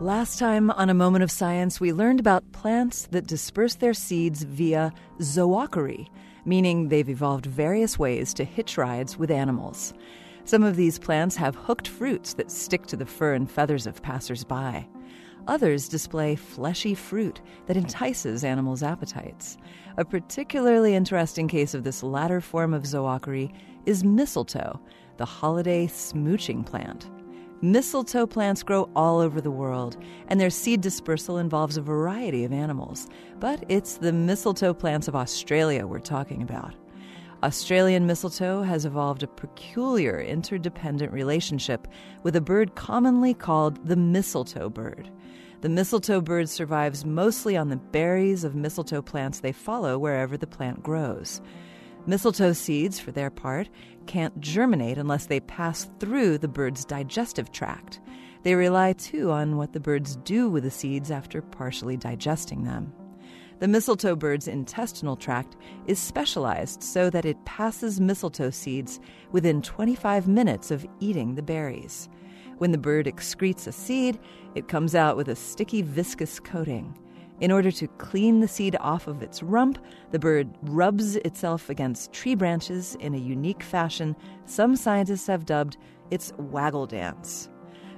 Last time on A Moment of Science, we learned about plants that disperse their seeds via zoochory, meaning they've evolved various ways to hitch rides with animals. Some of these plants have hooked fruits that stick to the fur and feathers of passersby. Others display fleshy fruit that entices animals' appetites. A particularly interesting case of this latter form of zoochory is mistletoe, the holiday smooching plant. Mistletoe plants grow all over the world, and their seed dispersal involves a variety of animals. But it's the mistletoe plants of Australia we're talking about. Australian mistletoe has evolved a peculiar interdependent relationship with a bird commonly called the mistletoe bird. The mistletoe bird survives mostly on the berries of mistletoe plants they follow wherever the plant grows. Mistletoe seeds, for their part, can't germinate unless they pass through the bird's digestive tract. They rely too on what the birds do with the seeds after partially digesting them. The mistletoe bird's intestinal tract is specialized so that it passes mistletoe seeds within 25 minutes of eating the berries. When the bird excretes a seed, it comes out with a sticky, viscous coating. In order to clean the seed off of its rump, the bird rubs itself against tree branches in a unique fashion some scientists have dubbed its waggle dance.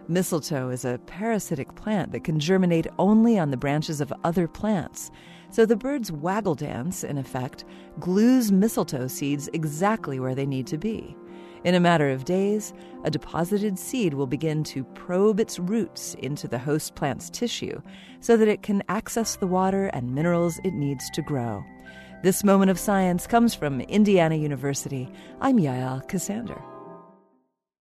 Mistletoe is a parasitic plant that can germinate only on the branches of other plants. So the bird's waggle dance, in effect, glues mistletoe seeds exactly where they need to be. In a matter of days, a deposited seed will begin to probe its roots into the host plant's tissue so that it can access the water and minerals it needs to grow. This moment of science comes from Indiana University. I'm Yael Ksander.